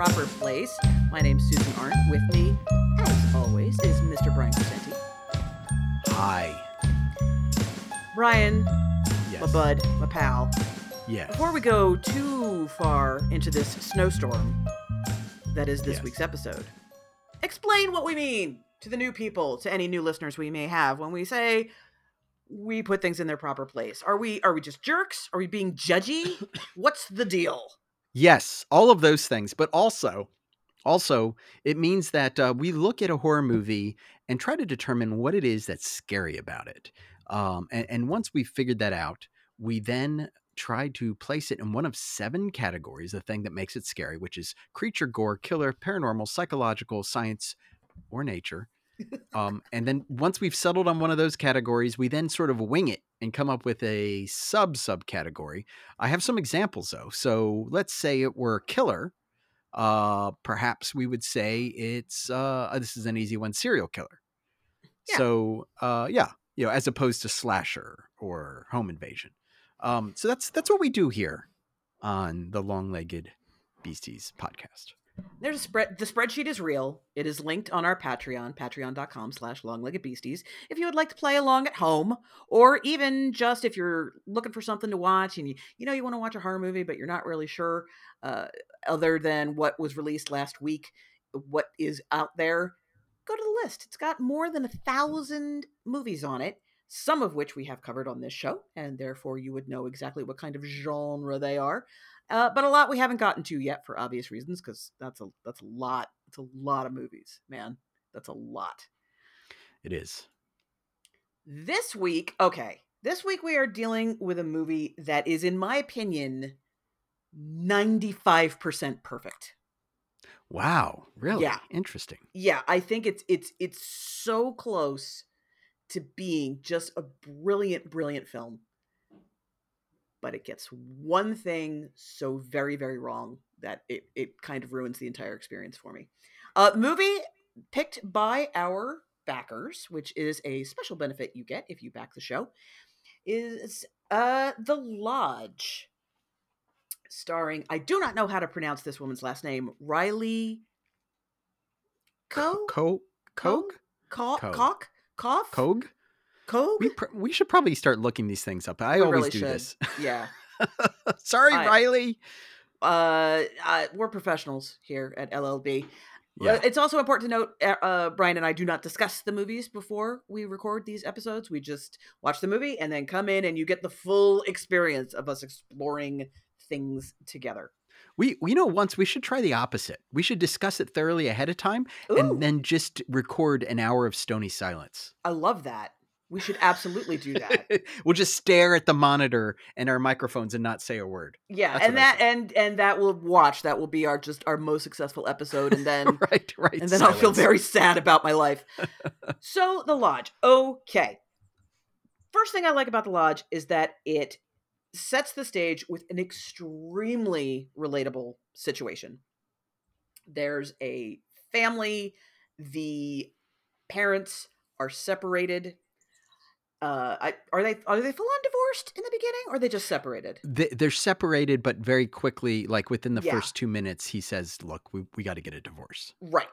proper place. My name's Susan Arndt. With me, as always, is Mr. Brian Crescenti. Hi. Brian, Yes. my bud, my pal. Yes. Before we go too far into this snowstorm that is this Yes. week's episode, explain what we mean to the new people, to any new listeners we may have when we say we put things in their proper place. Are we are we just jerks? Are we being judgy? What's the deal? Yes, all of those things, but also also it means that uh, we look at a horror movie and try to determine what it is that's scary about it. Um, and, and once we've figured that out, we then try to place it in one of seven categories, the thing that makes it scary, which is creature, gore, killer, paranormal, psychological, science, or nature. Um, and then once we've settled on one of those categories, we then sort of wing it and come up with a sub subcategory. I have some examples though. So let's say it were killer. Uh, perhaps we would say it's uh, this is an easy one, serial killer. Yeah. So uh, yeah, you know, as opposed to slasher or home invasion. Um, so that's that's what we do here on the Long Legged Beasties podcast. There's a spread the spreadsheet is real. It is linked on our Patreon, patreon.com slash longlegged beasties. If you would like to play along at home, or even just if you're looking for something to watch and you you know you want to watch a horror movie, but you're not really sure, uh, other than what was released last week, what is out there, go to the list. It's got more than a thousand movies on it, some of which we have covered on this show, and therefore you would know exactly what kind of genre they are. Uh, but a lot we haven't gotten to yet for obvious reasons, because that's a that's a lot. It's a lot of movies, man. That's a lot. It is. This week, okay, this week we are dealing with a movie that is, in my opinion, ninety five percent perfect. Wow, really Yeah. interesting. yeah i think it's it's it's so close to being just a brilliant brilliant film but it gets one thing so very very wrong that it it kind of ruins the entire experience for me uh movie picked by our backers which is a special benefit you get if you back the show is uh the lodge starring i do not know how to pronounce this woman's last name riley Co? Co Coke Co- Co. cock? Cough? Cogue. Cogue? We pr- we should probably start looking these things up. I We always really do should. this. Yeah. Sorry, I- Riley. Uh, uh, we're professionals here at LLB. Yeah. It's also important to note, uh, uh, Brian and I do not discuss the movies before we record these episodes. We just watch the movie and then come in and you get the full experience of us exploring things together. We, we know once we should try the opposite. We should discuss it thoroughly ahead of time Ooh, and then just record an hour of stony silence. I love that. We should absolutely do that. we'll just stare at the monitor and our microphones and not say a word. Yeah, That's and that and and that will watch. That will be our just our most successful episode, and then right, right. and then I'll feel very sad about my life. so, The Lodge. Okay. First thing I like about The Lodge is that it sets the stage with an extremely relatable situation. There's a family, the parents are separated. Uh, I, are they are they full on divorced in the beginning, or are they just separated? They- They're separated, but very quickly, like within the Yeah. first two minutes, he says, "Look, we, we got to get a divorce." Right.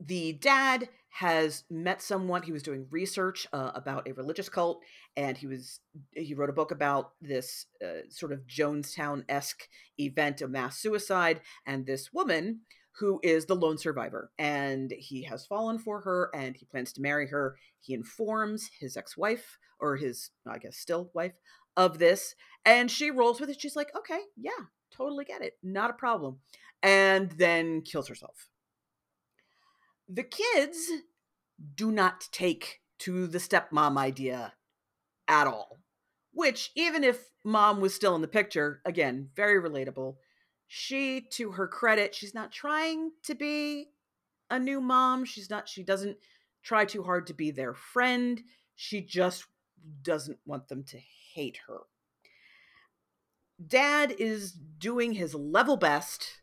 The dad has met someone. He was doing research uh, about a religious cult, and he was he wrote a book about this uh, sort of Jonestown esque event of mass suicide, and this woman who is the lone survivor, and he has fallen for her, and he plans to marry her. He informs his ex wife or his I guess still wife of this, and she rolls with it. She's like, "Okay, yeah, totally get it, not a problem," and then kills herself the kids do not take to the stepmom idea at all. Which, even if mom was still in the picture, again, very relatable. She, to her credit, she's not trying to be a new mom. She's not, she doesn't try too hard to be their friend. She just doesn't want them to hate her. Dad is doing his level best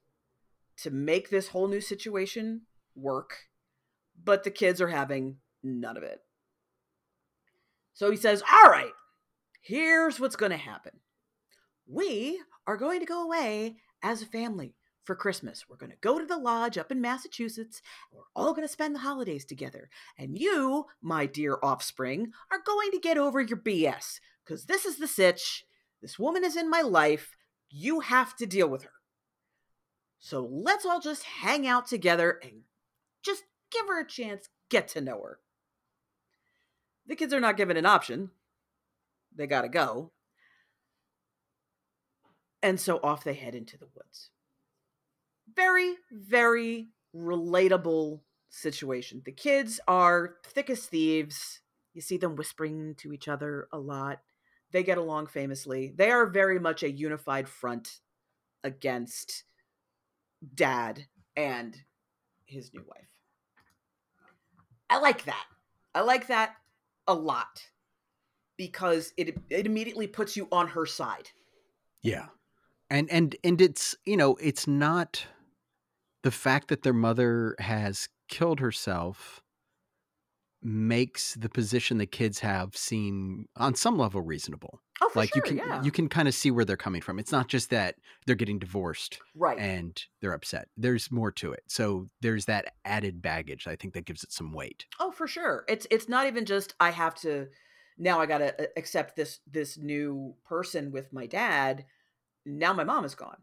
to make this whole new situation work, but the kids are having none of it. So he says, All right, here's what's going to happen. we are going to go away as a family for Christmas. We're going to go to the lodge up in Massachusetts. We're all going to spend the holidays together. And you, my dear offspring, are going to get over your BS because this is the sitch. This woman is in my life. You have to deal with her. So let's all just hang out together and just give her a chance, get to know her. The kids are not given an option. They got to go. And so off they head into the woods. Very, very relatable situation. The kids are thick as thieves. You see them whispering to each other a lot. They get along famously. They are very much a unified front against dad and his new wife. I like that. I like that a lot because it it immediately puts you on her side. Yeah. And and and it's, you know, it's not the fact that their mother has killed herself makes the position the kids have seem on some level reasonable. Oh, for like sure, you can yeah. you can kind of see where they're coming from. It's not just that they're getting divorced right. and they're upset. There's more to it. So there's that added baggage. I think that gives it some weight. Oh, for sure. It's it's not even just I have to now I got to uh, accept this this new person with my dad. Now my mom is gone.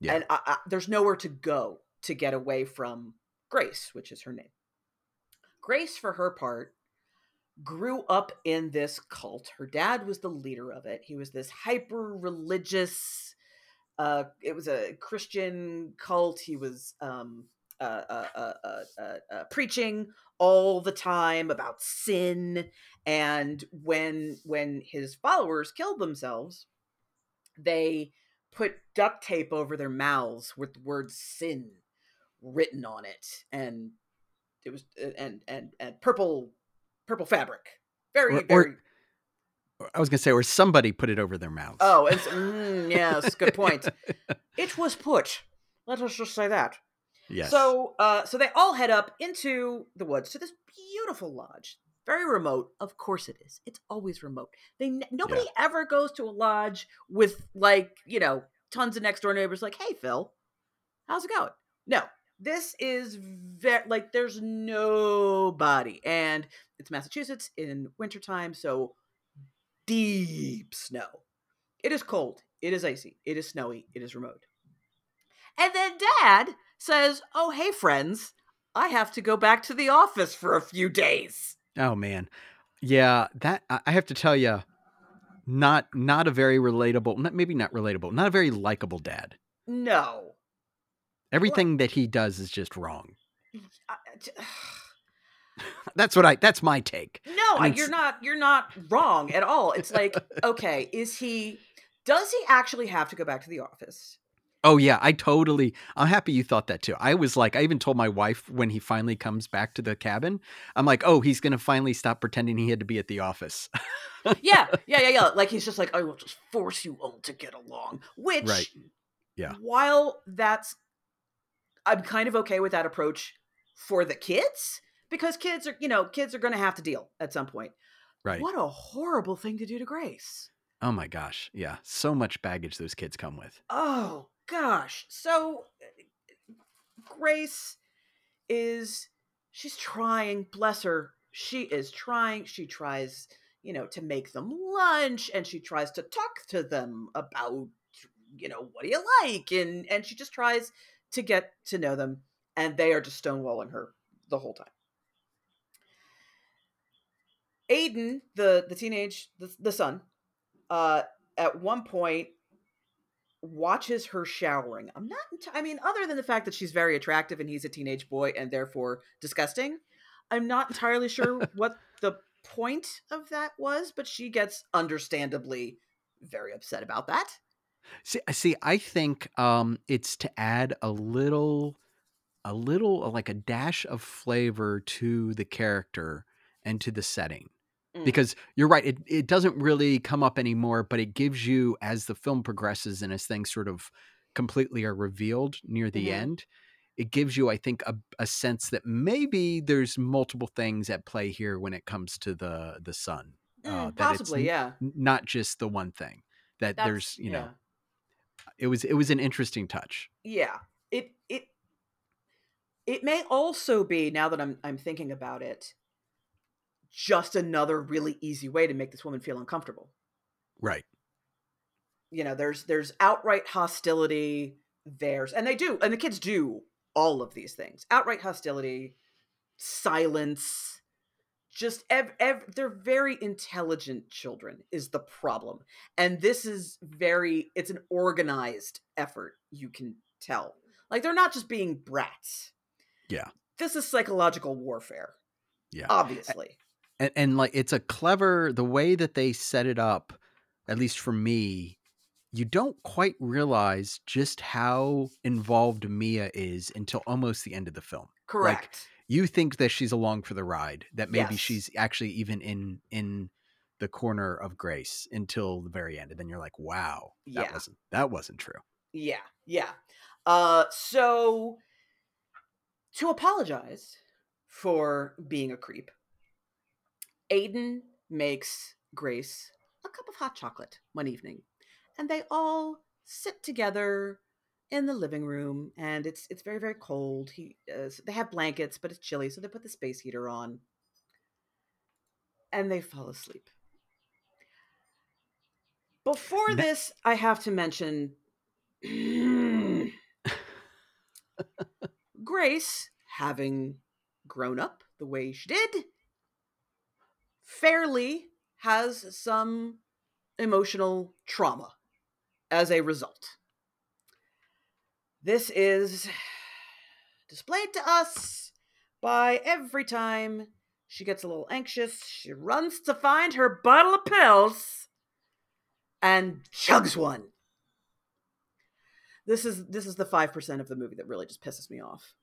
Yeah. And I, I, there's nowhere to go to get away from Grace, which is her name. Grace for her part grew up in this cult. Her dad was the leader of it. He was this hyper religious uh it was a Christian cult. He was um uh, uh, uh, uh, uh, uh, preaching all the time about sin and when when his followers killed themselves they put duct tape over their mouths with the word sin written on it and it was uh, and and and purple purple fabric very Or- or- very I was gonna say, or somebody put it over their mouths. oh it's, mm, yes good point it was put let us just say that yes. So, uh, so they all head up into the woods to this beautiful lodge. Very remote, of course it is. It's always remote. They nobody ever goes to a lodge with like you know tons of next door neighbors. Like, hey Phil, how's it going? No, this is very like there's nobody, and it's Massachusetts in wintertime, so deep snow. It is cold. It is icy. It is snowy. It is remote. And then Dad says, "Oh, hey friends, I have to go back to the office for a few days." Oh man, yeah. That I I have to tell you, not not a very relatable. Not, maybe not relatable. Not a very likable dad. No. Everything that he does is just wrong. I- j- That's what I. That's my take. No, I mean, you're s- not you're not wrong at all. It's like, okay, is he does he actually have to go back to the office? Oh yeah, I totally. I'm happy you thought that too. I was like, I even told my wife when he finally comes back to the cabin. I'm like, oh, he's gonna finally stop pretending he had to be at the office. Yeah, yeah, yeah, yeah. Like he's just like, I will just force you all to get along. Which Right. Yeah. While that's I'm kind of okay with that approach for the kids because kids are, you know, kids are going to have to deal at some point. right. What a horrible thing to do to Grace. Oh my gosh. Yeah. So much baggage those kids come with. Oh gosh. So Grace is she's trying, bless her. She is trying. She tries, you know, to make them lunch and she tries to talk to them about you know, what do you like? And and she just tries to get to know them and they are just stonewalling her the whole time. Aiden, the the teenage the, the son, uh at one point watches her showering. I'm not I mean other than the fact that she's very attractive and he's a teenage boy and therefore disgusting, I'm not entirely sure what the point of that was, but she gets understandably very upset about that. See, I see. I think um, it's to add a little, a little like a dash of flavor to the character and to the setting. Mm. Because you're right, it it doesn't really come up anymore, but it gives you as the film progresses and as things sort of completely are revealed near the Mhm. end, it gives you, I think, a, a sense that maybe there's multiple things at play here when it comes to the the son. Mm, uh, that it's possibly, yeah. n- not just the one thing that That's- there's you know it was it was an interesting touch. Yeah. It it it may also be now that I'm I'm thinking about it just another really easy way to make this woman feel uncomfortable. Right. You know, there's there's outright hostility, there's and they do and the kids do all of these things. Outright hostility, silence, just ev- ev- they're very intelligent children is the problem and this is very it's an organized effort you can tell like they're not just being brats Yeah. this is psychological warfare Yeah. obviously and, and like it's a clever the way that they set it up at least for me you don't quite realize just how involved mia is until almost the end of the film correct you think that she's along for the ride that maybe Yes. she's actually even in in the corner of grace until the very end and then you're like wow that Yeah. wasn't that wasn't true yeah yeah uh so to apologize for being a creep aiden makes grace a cup of hot chocolate one evening and they all sit together in the living room and it's it's very very cold. He uh, they have blankets but it's chilly so they put the space heater on and they fall asleep. Before Ne- this i have to mention grace having grown up the way she did fairly has some emotional trauma as a result. This is displayed to us by every time she gets a little anxious, she runs to find her bottle of pills and chugs one. This is this is the 5% of the movie that really just pisses me off.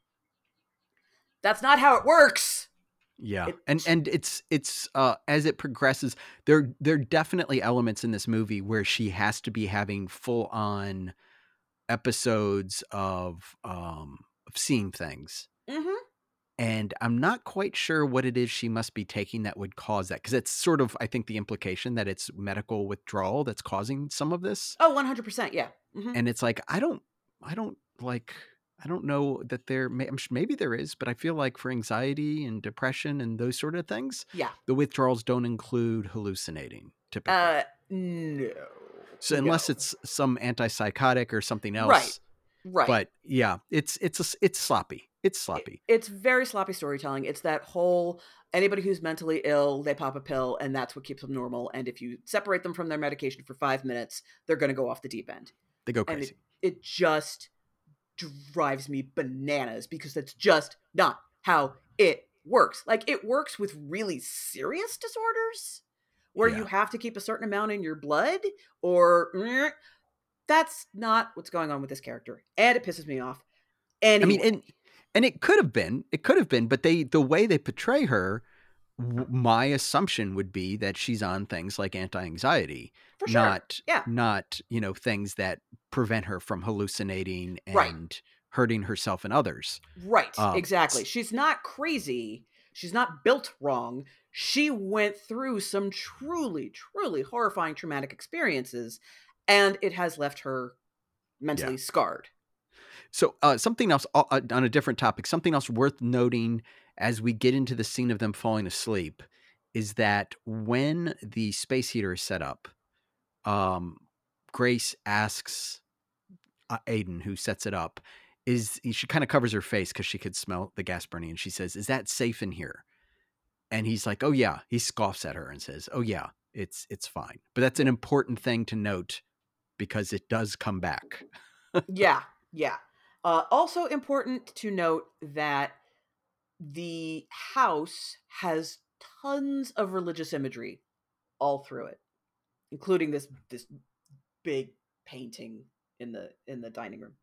That's not how it works. Yeah, It- and and it's it's uh as it progresses, there there are definitely elements in this movie where she has to be having full on episodes of um of seeing things, Mm-hmm. and I'm not quite sure what it is she must be taking that would cause that because it's sort of I think the implication that it's medical withdrawal that's causing some of this, Oh, 100%, yeah. Mhm. and it's like I don't I don't like. I don't know that there may, maybe there is, but I feel like for anxiety and depression and those sort of things, Yeah. the withdrawals don't include hallucinating typically. Uh no. so unless no. it's some antipsychotic or something else. Right. Right. But yeah, it's it's a it's sloppy. It's It- sloppy. it's very sloppy storytelling. It's that whole anybody who's mentally ill, they pop a pill and that's what keeps them normal. And if you separate them from their medication for five minutes, they're going to go off the deep end. They go and crazy. It just drives me bananas because that's just not how it works. Like it works with really serious disorders where you have to keep a certain amount in your blood or eh, that's not what's going on with this character. And it pisses me off. And I mean, and and it could have been, it could have been, but they the way they portray her, w- my assumption would be that she's on things like anti-anxiety, for sure. not Yeah. not you know things that prevent her from hallucinating and Right. hurting herself and others. Right, Um, exactly. She's not crazy. She's not built wrong. She went through some truly, truly horrifying traumatic experiences, and it has left her mentally scarred. So uh, something else uh, uh, on a different topic, something else worth noting as we get into the scene of them falling asleep is that when the space heater is set up, um, Grace asks uh, Aiden, who sets it up, is she kind of covers her face because she could smell the gas burning, and she says, "Is that safe in here?" And he's like, "Oh yeah." He scoffs at her and says, "Oh yeah, it's it's fine." But that's an important thing to note because it does come back. yeah, yeah. Uh, also important to note that the house has tons of religious imagery all through it, including this this big painting in the in the dining room.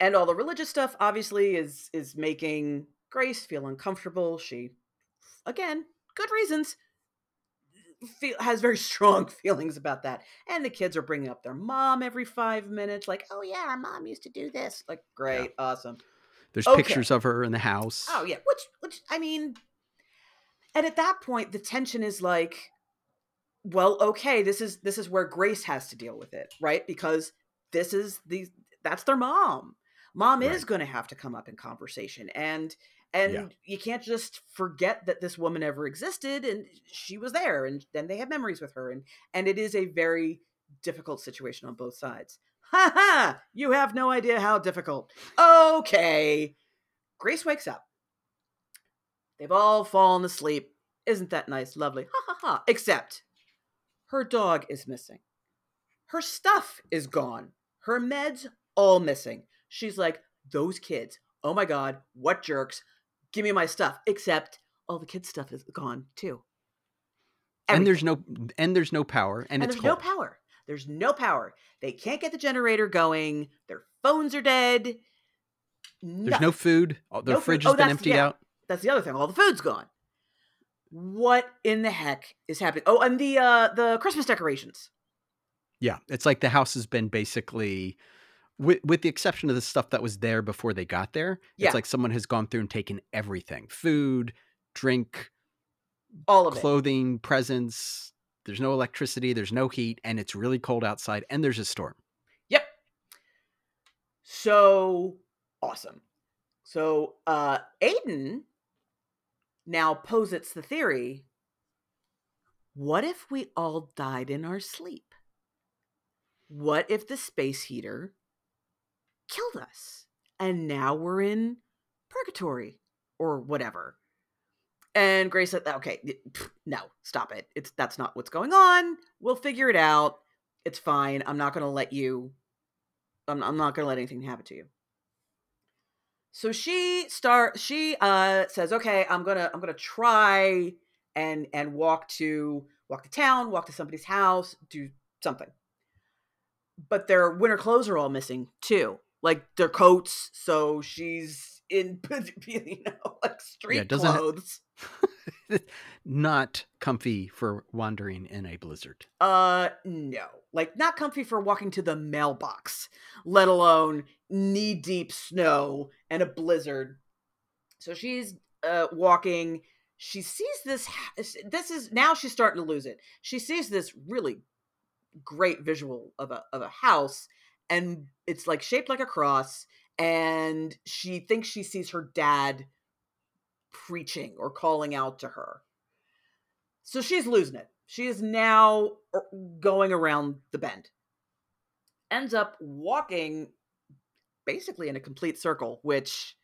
And all the religious stuff obviously is is making Grace feel uncomfortable. She again, good reasons feel has very strong feelings about that. And the kids are bringing up their mom every 5 minutes like, "Oh yeah, our mom used to do this." Like, great, awesome. There's Okay. pictures of her in the house. Oh yeah, which which I mean, and at that point the tension is like, well, okay, this is this is where Grace has to deal with it, right? Because this is the that's their mom. Mom is going to have to come up in conversation and and Yeah. you can't just forget that this woman ever existed and she was there and then they have memories with her and and it is a very difficult situation on both sides. Ha ha! You have no idea how difficult. Okay. Grace wakes up. They've all fallen asleep. Isn't that nice? Lovely. Ha ha ha. Except her dog is missing. Her stuff is gone. Her meds all missing. She's like, those kids. Oh my god, what jerks. Give me my stuff. Except all the kids' stuff is gone too. And there's no and there's no power and, and it's there's cold. no power. There's no power. They can't get the generator going. Their phones are dead. There's no food. Their No food. fridge Oh, has been emptied yeah. out. That's the other thing. All the food's gone. What in the heck is happening? Oh, and the uh the Christmas decorations. Yeah, it's like the house has been basically, with with the exception of the stuff that was there before they got there. Yeah. It's like someone has gone through and taken everything: food, drink, All of it. clothing, presents. There's no electricity. There's no heat, and it's really cold outside. And there's a storm. Yep. So awesome. So uh Aiden now posits the theory. What if we all died in our sleep? What if the space heater killed us? And now we're in purgatory or whatever. And Grace said, okay, no, stop it. It's that's not what's going on. We'll figure it out. It's fine. I'm not gonna let you I'm, I'm not gonna let anything happen to you. So she start she uh says, okay, I'm gonna I'm gonna try and and walk to walk to town, walk to somebody's house, do something. But their winter clothes are all missing too, like their coats. So she's in you know like street it- clothes. Not comfy for wandering in a blizzard. Uh, no. Like, not comfy for walking to the mailbox, let alone knee deep snow and a blizzard. So she's uh, walking. She sees this. This is now she's starting to lose it. She sees this really great visual of a of a house, and it's like shaped like a cross. And she thinks she sees her dad preaching or calling out to her. So she's losing it. She is now er, going around the bend. Ends up walking basically in a complete circle, which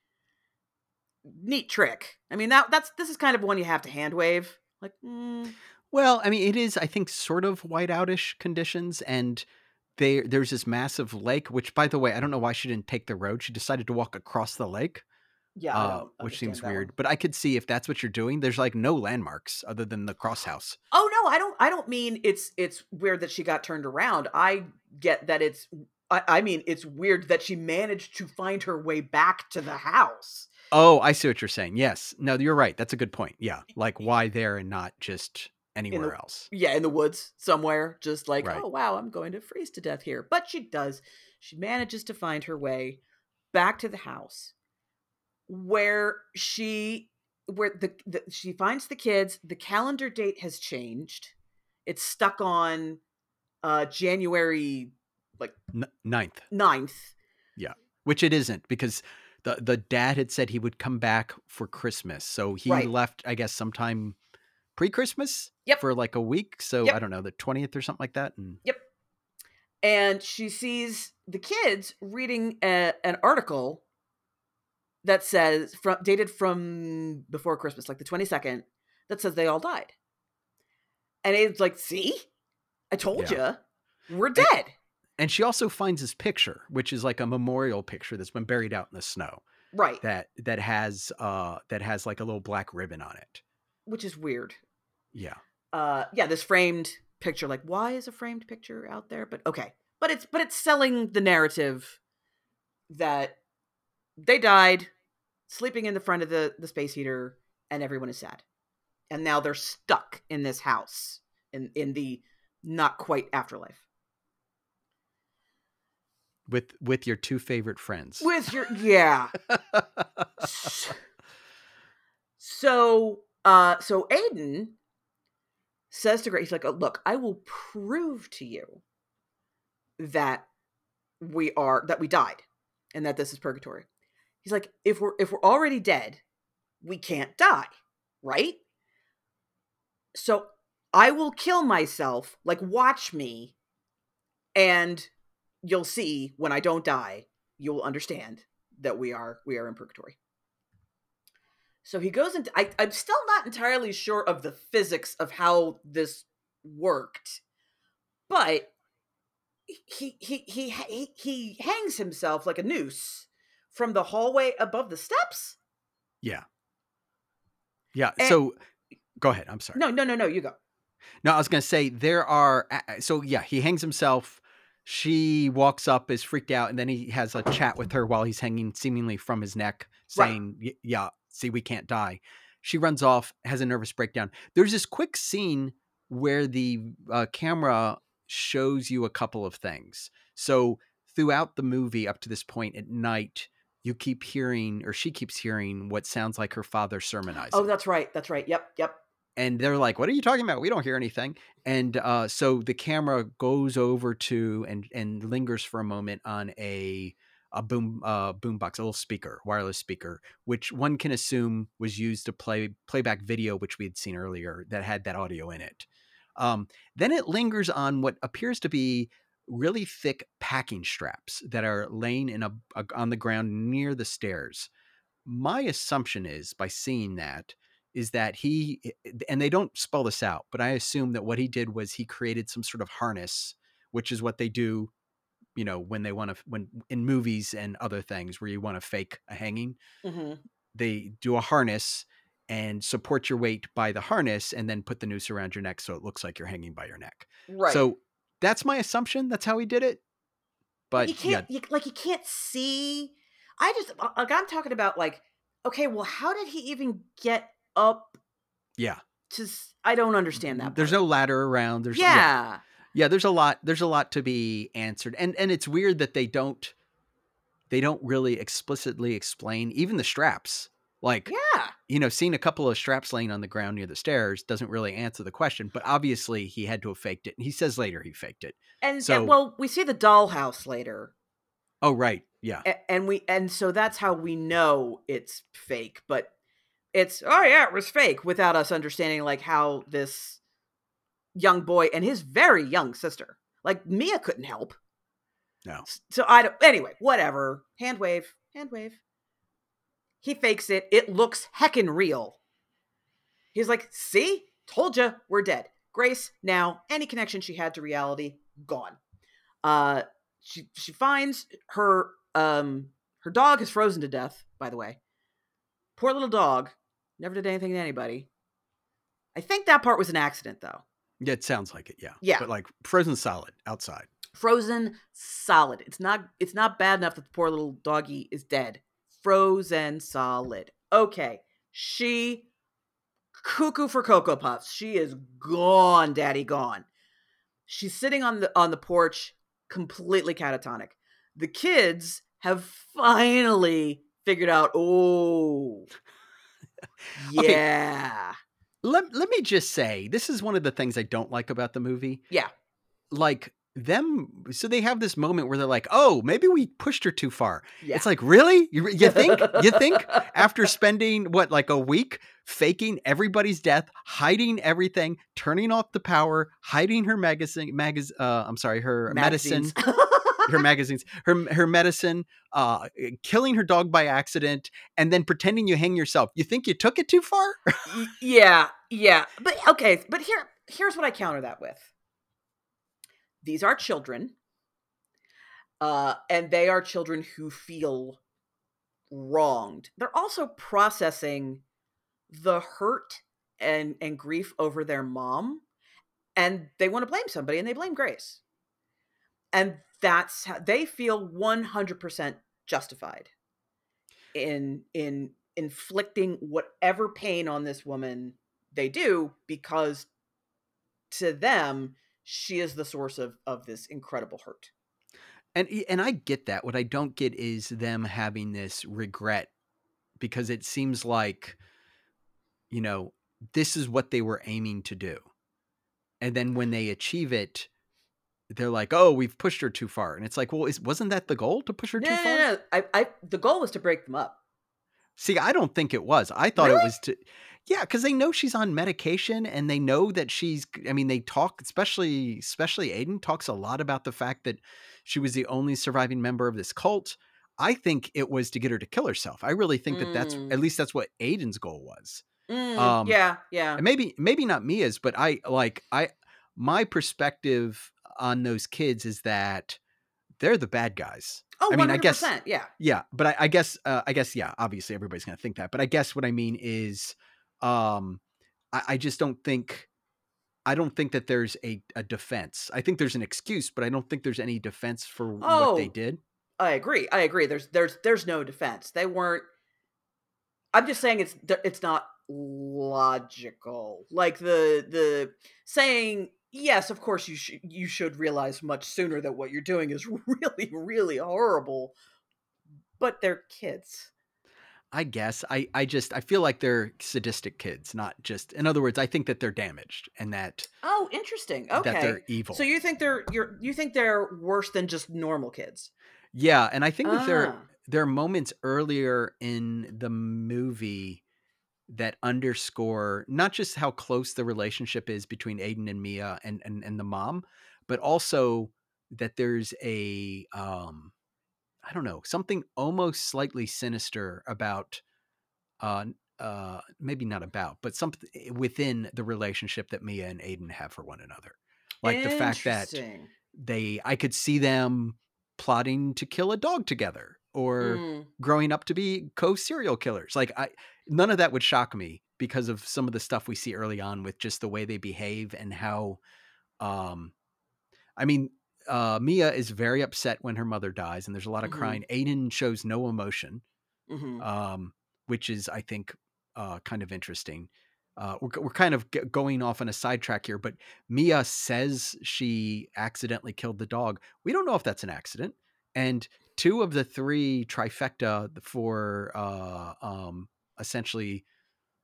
neat trick. I mean that that's this is kind of one you have to hand wave. Like, mm, Well, I mean, it is, I think, sort of whiteoutish conditions, and they, there's this massive lake. Which, by the way, I don't know why she didn't take the road. She decided to walk across the lake, yeah, uh, which seems weird. one. But I could see if that's what you're doing. There's like no landmarks other than the cross house. Oh no, I don't. I don't mean it's it's weird that she got turned around. I get that it's. I, I mean it's weird that she managed to find her way back to the house. Oh, I see what you're saying. Yes, no, you're right. That's a good point. Yeah, like why there and not just anywhere else? Yeah, in the woods somewhere, just like, Right. oh wow, I'm going to freeze to death here. But she does. She manages to find her way back to the house where she where the, the she finds the kids. The calendar date has changed. It's stuck on uh January like N- ninth, Yeah, which it isn't because the the dad had said he would come back for Christmas, so he Right. left, I guess, sometime pre-Christmas. Yep. For like a week, so Yep. I don't know, the twentieth or something like that. And Yep. and she sees the kids reading a, an article that says from dated from before Christmas, like the 22nd, that says they all died. And it's like, see, I told you, we're dead. and she also finds this picture, which is like a memorial picture that's been buried out in the snow right. that that has uh that has like a little black ribbon on it. Which is weird. Yeah. Uh yeah, this framed picture. Like, why is a framed picture out there? But okay. But it's but it's selling the narrative that they died sleeping in the front of the, the space heater and everyone is sad. And now they're stuck in this house in, in the not quite afterlife. With with your two favorite friends. With your yeah. So uh so aiden says to grace he's like oh, look i will prove to you that we are that we died and that this is purgatory. He's like, if we're if we're already dead, we can't die, right? So I will kill myself, like watch me, and you'll see when I don't die, you'll understand that we are we are in purgatory. So he goes into I, I'm still not entirely sure of the physics of how this worked, but he he he he, he hangs himself like a noose from the hallway above the steps. Yeah. Yeah. And- so go ahead. I'm sorry. No, no, no, no. You go. No, I was going to say there are. So yeah, he hangs himself. She walks up, is freaked out, and then he has a chat with her while he's hanging seemingly from his neck, saying, "Y- "Yeah, see, we can't die." She runs off, has a nervous breakdown. There's this quick scene where the uh, camera shows you a couple of things. So throughout the movie, up to this point at night, you keep hearing, or she keeps hearing, what sounds like her father sermonizing Oh, that's right. That's right. Yep, yep. and they're like, "What are you talking about? We don't hear anything." And uh, so the camera goes over to and and lingers for a moment on a a boom uh, boombox, a little speaker, wireless speaker, which one can assume was used to play playback video, which we had seen earlier that had that audio in it. Um, then it lingers on what appears to be really thick packing straps that are laying in a, a on the ground near the stairs. My assumption is by seeing that is that he and they don't spell this out, but I assume that what he did was he created some sort of harness, which is what they do, you know, when they want to when in movies and other things where you want to fake a hanging, hmm they do a harness and support your weight by the harness and then put the noose around your neck so it looks like you're hanging by your neck. Right. So that's my assumption. That's how he did it. But you can't you, like you can't see. I just uh, like I'm talking about like okay, well, how did he even get up yeah. to? i don't understand that. There's part. no ladder around. There's yeah. yeah there's a lot there's a lot to be answered and and it's weird that they don't they don't really explicitly explain even the straps like Yeah. you know seeing a couple of straps laying on the ground near the stairs doesn't really answer the question but obviously he had to have faked it and he says later he faked it And, and, So- well, we see the dollhouse later, oh right yeah a- and we and so that's how we know it's fake. But it's oh yeah, it was fake without us understanding like how this young boy and his very young sister, like Mia, couldn't help. no So I don't. Anyway, whatever. Hand wave. Hand wave. He fakes it. It looks heckin' real. He's like, "See, told you, we're dead." Grace now any connection she had to reality gone. Uh, she she finds her um her dog is frozen to death. By the way, poor little dog never did anything to anybody. I think that part was an accident, though. Yeah it sounds like it yeah Yeah. but like frozen solid outside. Frozen solid it's not it's not bad enough that the poor little doggy is dead. Frozen solid okay she cuckoo for cocoa puffs she is gone daddy gone. She's sitting on the on the porch completely catatonic. The kids have finally figured out oh Okay. Let, let me just say this is one of the things i don't like about the movie yeah like them so they have this moment where they're like oh maybe we pushed her too far yeah It's like, really? You, you think? You think? After spending what, like a week faking everybody's death, hiding everything, turning off the power, hiding her magazine, magaz- uh, I'm sorry, her medicine, Magazines. her magazines, her her medicine, uh, killing her dog by accident, and then pretending you hang yourself. You think you took it too far? Yeah, yeah. But okay, but here here's what I counter that with. These are children. Uh and they are children who feel wronged. They're also processing the hurt and and grief over their mom and they want to blame somebody and they blame Grace. And that's how they feel 100% justified in in inflicting whatever pain on this woman they do because to them she is the source of of this incredible hurt And and I get that. What I don't get is them having this regret because it seems like you know, this is what they were aiming to do. And then when they achieve it, they're like, "Oh, we've pushed her too far," and it's like, "Well, is, wasn't that the goal to push her No, too no, far?" no, no. I, I, the goal was to break them up. See, I don't think it was. I thought Really? it was to, yeah, because they know she's on medication and they know that she's. I mean, they talk, especially especially Aiden talks a lot about the fact that she was the only surviving member of this cult. I think it was to get her to kill herself. I really think that that's Mm. at least that's what Aiden's goal was. Mm, Um, yeah, yeah. Maybe maybe not Mia's, but I like I my perspective on those kids is that they're the bad guys. Oh, I mean, I guess yeah. yeah, but I, I guess uh, I guess yeah. Obviously, everybody's gonna think that, but I guess what I mean is, um, I, I just don't think. I don't think that there's a, a defense. I think there's an excuse, but I don't think there's any defense for what they Oh. did. I agree. I agree. There's there's there's no defense. They weren't I'm just saying it's it's not logical. Like the the saying yes, of course you should you should realize much sooner that what you're doing is really really horrible. But they're kids. I guess I I just I feel like they're sadistic kids, not just. In other words, I think that they're damaged and that Oh, interesting. Okay, that they're evil. So you think they're you're you think they're worse than just normal kids? yeah, and I think that there Ah. there are moments earlier in the movie that underscore not just how close the relationship is between Aiden and Mia and and, and the mom, but also that there's a um I don't know, something almost slightly sinister about uh uh maybe not about, but something within the relationship that Mia and Aiden have for one another. Like the fact that they I could see them plotting to kill a dog together or Mm, growing up to be co-serial killers. Like I none of that would shock me because of some of the stuff we see early on with just the way they behave and how um I mean uh Mia is very upset when her mother dies and there's a lot of Mhm. crying. Aiden shows no emotion, mhm. um which is I think uh kind of interesting. Uh, we're, we're kind of g- going off on a sidetrack here, but Mia says she accidentally killed the dog. We don't know if that's an accident. And two of the three trifecta for uh, um, essentially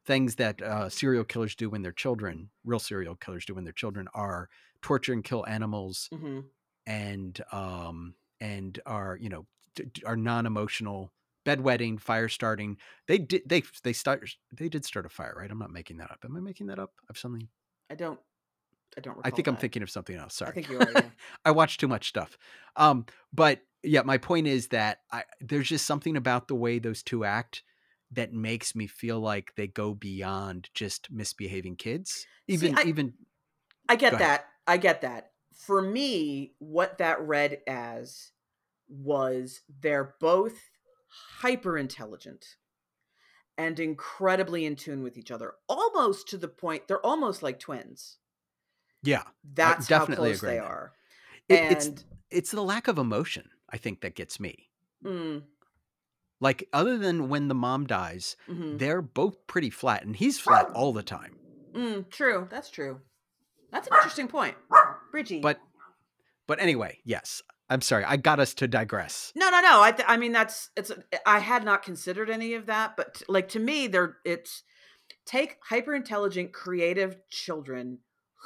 things that uh, serial killers do when they're children, real serial killers do when they're children, are torture and kill animals Mhm. and um, and are you know are non-emotional bedwetting, fire starting. They did they they start they did start a fire, right? I'm not making that up. Am I making that up? I've something. I don't I don't I think I'm thinking of something else. Sorry. I think you are, yeah. I watch too much stuff. Um, but yeah, my point is that I there's just something about the way those two act that makes me feel like they go beyond just misbehaving kids. Even I- even I get that. I get that. For me, what that read as was they're both hyper intelligent and incredibly in tune with each other, almost to the point they're almost like twins. yeah, That's definitely how close they are. it, it's and it's the lack of emotion I think that gets me. mm, Like other than when the mom dies, mhm, they're both pretty flat, and he's flat all the time. mm, true. That's true. That's an interesting point. Bridgie. But but anyway, yes. I'm sorry. I got us to digress. No, no, no. I, th- I mean, that's it's. I had not considered any of that, but like to me, they're it's take hyper intelligent, creative children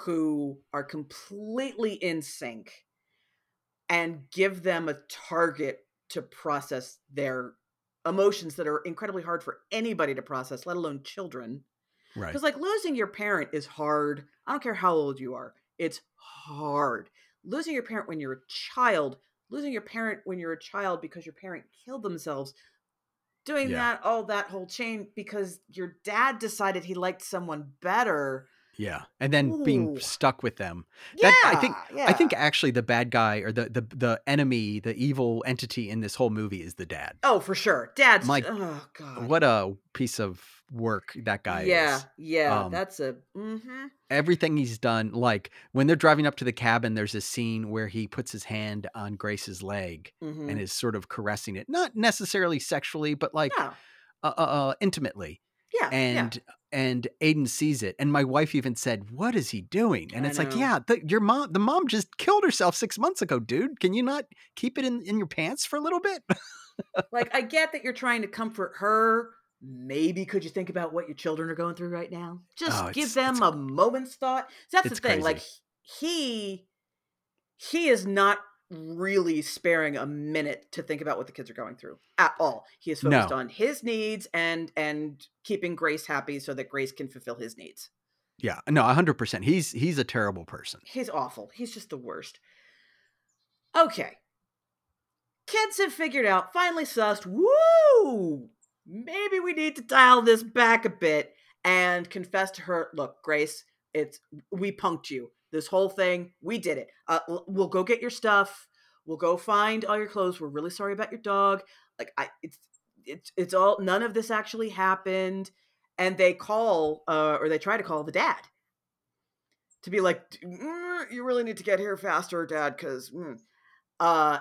who are completely in sync, and give them a target to process their emotions that are incredibly hard for anybody to process, let alone children. Right. Because like losing your parent is hard. I don't care how old you are. It's hard. Losing your parent when you're a child, losing your parent when you're a child because your parent killed themselves, doing Yeah. that all that whole chain because your dad decided he liked someone better. Yeah. And then being stuck with them. Yeah, That- I think- yeah. I think actually the bad guy or the, the the enemy, the evil entity in this whole movie is the dad. Oh, for sure. Dad's My- oh god. What a piece of work that guy yeah, is. yeah. Um, that's a mm-hmm. Everything he's done, like when they're driving up to the cabin, there's a scene where he puts his hand on Grace's leg Mm-hmm. and is sort of caressing it, not necessarily sexually, but like no. uh, uh, uh, intimately. Yeah. yeah. And Aiden sees it, and my wife even said, "What is he doing?" And I it's like, "Yeah, the, your mom, the mom just killed herself six months ago, dude. Can you not keep it in in your pants for a little bit?" like I get that you're trying to comfort her. Maybe could you think about what your children are going through right now? Just Oh, give them a moment's thought. So that's the thing. Like he he is not really sparing a minute to think about what the kids are going through at all. He is focused No. on his needs and and keeping Grace happy so that Grace can fulfill his needs. Yeah, no, hundred percent. He's he's a terrible person. He's awful. He's just the worst. Okay. Kids have figured out, finally sussed, woo! Maybe we need to dial this back a bit and confess to her, look, Grace, it's we punked you. This whole thing, we did it. Uh, we'll go get your stuff. We'll go find all your clothes. We're really sorry about your dog. Like I it's it's it's all none of this actually happened. And they call uh or they try to call the dad to be like, "Mm, you really need to get here faster, Dad, because uh,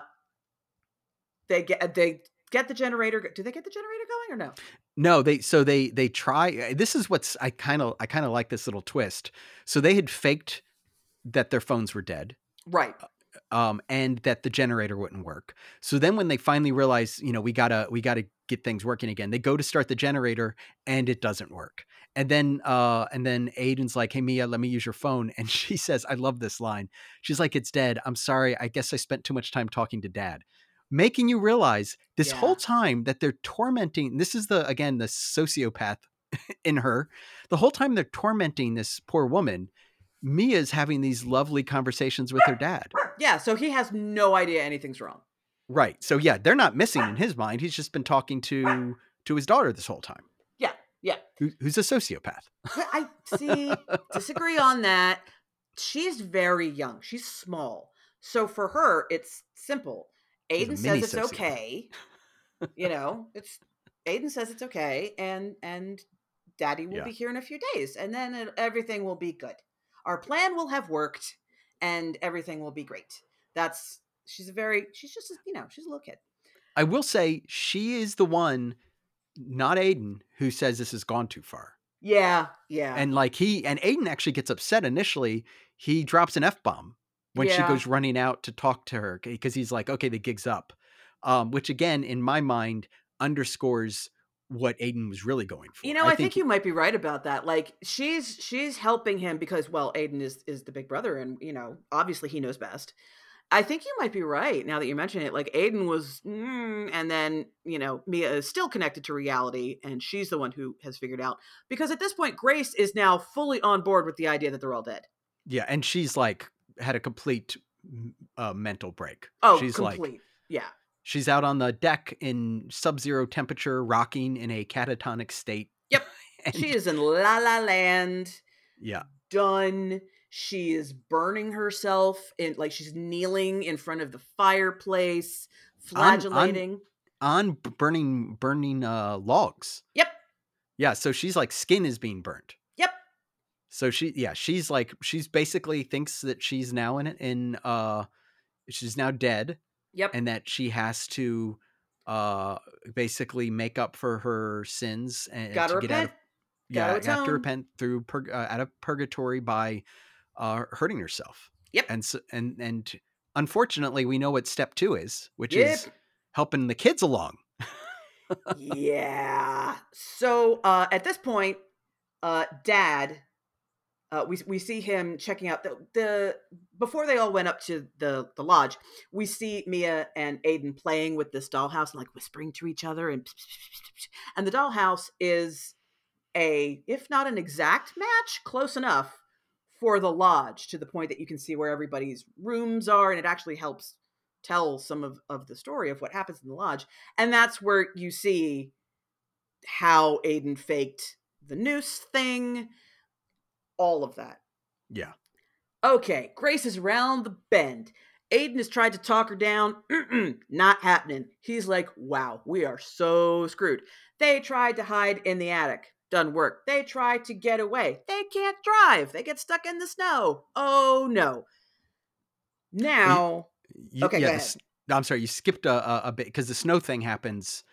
they get they get the generator. Do they get the generator going or no? No, they so they they try. This is what's I kind of I kind of like this little twist. So they had faked that their phones were dead. Right. um, and that the generator wouldn't work. So then when they finally realize, you know, we gotta we gotta get things working again, they go to start the generator and it doesn't work. And then uh, and then Aiden's like, "Hey Mia, let me use your phone." And she says, "I love this line." She's like, "It's dead. I'm sorry. I guess I spent too much time talking to Dad." Making you realize this Yeah. whole time that they're tormenting. This is the again the sociopath in her. The whole time they're tormenting this poor woman. Mia's having these lovely conversations with her dad. Yeah. So he has no idea anything's wrong. Right. So yeah, they're not missing in his mind. He's just been talking to to his daughter this whole time. Yeah, yeah. Who, who's a sociopath. I see. disagree on that. She's very young. She's small. So for her, it's simple. Aiden says it's sociopath. okay. you know, it's Aiden says it's okay, and and Daddy will Yeah. be here in a few days, and then it, everything will be good. Our plan will have worked, and everything will be great. That's she's a very she's just a- you know she's a little kid. I will say she is the one, not Aiden, who says this has gone too far. Yeah, yeah, And like he and Aiden actually gets upset initially. He drops an F bomb when she goes running out to talk to her because he's like, okay, the gig's up. Um, which again, in my mind, underscores what Aiden was really going for. You know, I, think, you might be right about that. Like she's she's helping him because well, Aiden is is the big brother, and you know, obviously he knows best. I think you might be right now that you mention it. Like Aiden was, mm, and then you know Mia is still connected to reality, and she's the one who has figured out. Because at this point, Grace is now fully on board with the idea that they're all dead. Yeah, and she's like had a complete uh, mental break. Oh, she's complete. like yeah, she's out on the deck in sub-zero temperature, rocking in a catatonic state. Yep. And- she is in La La Land. yeah, done. She is burning herself in like she's kneeling in front of the fireplace, On- on- flagellating. on burning burning uh, logs. Yep. Yeah, so she's like skin is being burnt. Yep. So she yeah, she's like she's basically thinks that she's now in it in uh she's now dead Yep. and that she has to uh basically make up for her sins and Gotta to get out of yeah, Gotta have to repent through purg- uh, out of purgatory by uh hurting herself. Yep. And so, and and unfortunately, we know what step 2 is, which Yep. is helping the kids along. yeah. So uh at this point, uh dad uh we we see him checking out the the before they all went up to the the lodge, we see Mia and Aiden playing with this dollhouse and like whispering to each other and and the dollhouse is a if not an exact match, close enough for the lodge to the point that you can see where everybody's rooms are and it actually helps tell some of, of the story of what happens in the lodge and that's where you see how aiden faked the noose thing all of that. Yeah. okay grace is around the bend. Aiden has tried to talk her down. Mm-mm, not happening. He's like wow we are so screwed. They tried to hide in the attic. Doesn't work. They tried to get away. They can't drive. They get stuck in the snow. Oh no. Now You, Okay, yeah, the I'm sorry, you skipped a, a, a bit because the snow thing happens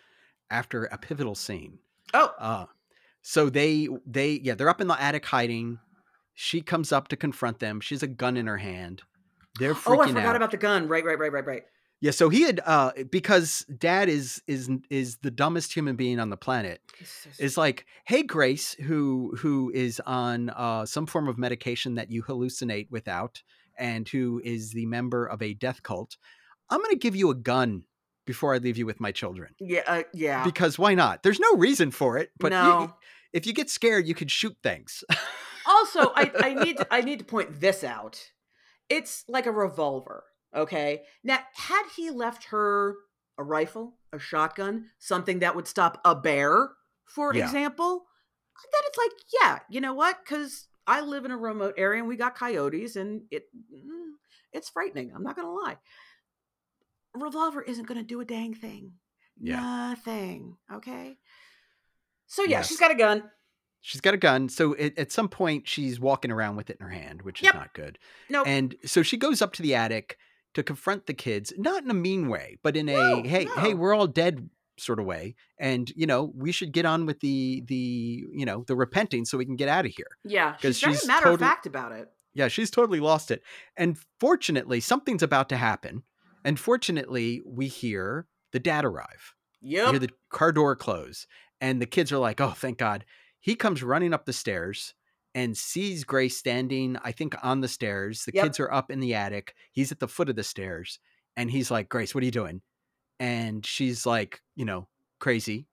after a pivotal scene. oh. Uh, so they they yeah they're up in the attic hiding. She comes up to confront them. She's a gun in her hand. They're freaking oh i forgot out. about the gun right right right right right yeah, so he had uh because Dad is is is the dumbest human being on the planet. So Is like, hey Grace, who who is on uh some form of medication that you hallucinate without, and who is the member of a death cult, I'm going to give you a gun before I leave you with my children. Yeah, uh, yeah. Because why not? There's no reason for it, but you- if you get scared, you could shoot things. also, I, I need to, I need to point this out. It's like a revolver. Okay. Now, had he left her a rifle, a shotgun, something that would stop a bear, for Yeah. example, then it's like, yeah, you know what? Because I live in a remote area and we got coyotes, and it mm, it's frightening. I'm not gonna lie. A revolver isn't gonna do a dang thing. Yeah. Nothing. Okay. So yeah, Yes. she's got a gun. She's got a gun, so it, at some point she's walking around with it in her hand, which is not good. No, And so she goes up to the attic to confront the kids, not in a mean way, but in No, a hey, hey, we're all dead sort of way, and you know we should get on with the the you know the repenting so we can get out of here. yeah, 'cause she's very she's matter of fact about it. Yeah, she's totally lost it, and fortunately something's about to happen, and fortunately we hear the dad arrive. We hear the car door close, and the kids are like, "Oh, thank God!" He comes running up the stairs and sees Grace standing, I think, on the stairs. The Yep. kids are up in the attic. He's at the foot of the stairs, and he's like, "Grace, what are you doing?" And she's like, you know, crazy.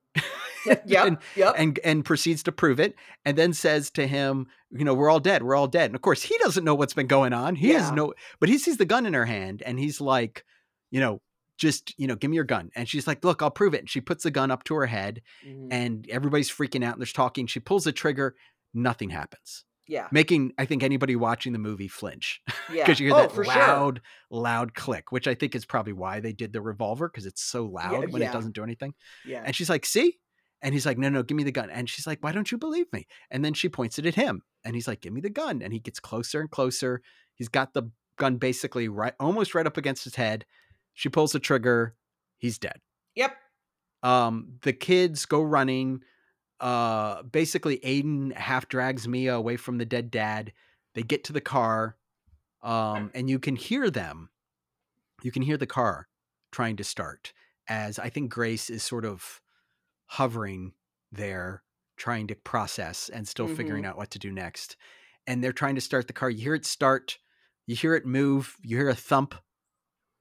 yep. and, yep. and and proceeds to prove it, and then says to him, "You know, we're all dead. We're all dead." And of course, he doesn't know what's been going on. He has no, but he sees the gun in her hand, and he's like, you know, just you know, give me your gun. And she's like, "Look, I'll prove it." And she puts the gun up to her head, Mhm. and everybody's freaking out. And there's talking. She pulls the trigger. Nothing happens, yeah. making I think anybody watching the movie flinch Yeah. because you hear oh, that for sure. loud, loud click, which I think is probably why they did the revolver because it's so loud when yeah. it doesn't do anything. Yeah. And she's like, see? And he's like, no, no, give me the gun. And she's like, why don't you believe me? And then she points it at him. And he's like, give me the gun. And he gets closer and closer. He's got the gun basically right, almost right up against his head. She pulls the trigger. He's dead. Yep. Um, the kids go running. Uh, basically, Aiden half drags Mia away from the dead dad. They get to the car. Um, and you can hear them. You can hear the car trying to start as I think Grace is sort of hovering there, trying to process and still figuring out what to do next. And they're trying to start the car. You hear it start, you hear it move, you hear a thump,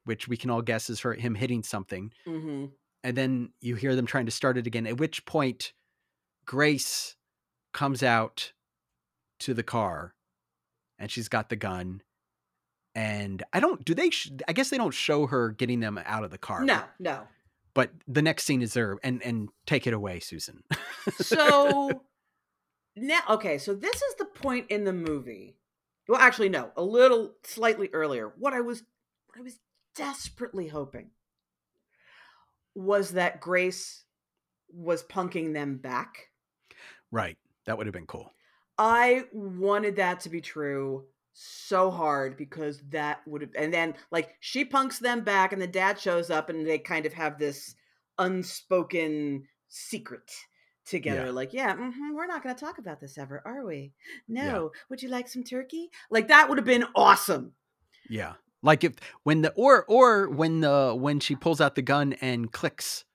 which we can all guess is her him hitting something. Mm-hmm. And then you hear them trying to start it again. At which point, Grace comes out to the car, and she's got the gun. And I don't. Do they? Sh- I guess they don't show her getting them out of the car. No, no. But the next scene is there, and and take it away, Susan. So now, okay, so this is the point in the movie. Well, actually, no, a little slightly earlier. What I was, what I was desperately hoping was that Grace was punking them back. right. That would have been cool. I wanted that to be true so hard because that would have and then like she punks them back and the dad shows up and they kind of have this unspoken secret together Yeah. like yeah mhm, we're not going to talk about this ever are we no would you like some turkey like that would have been awesome Yeah. Like if when the or or when the when she pulls out the gun and clicks,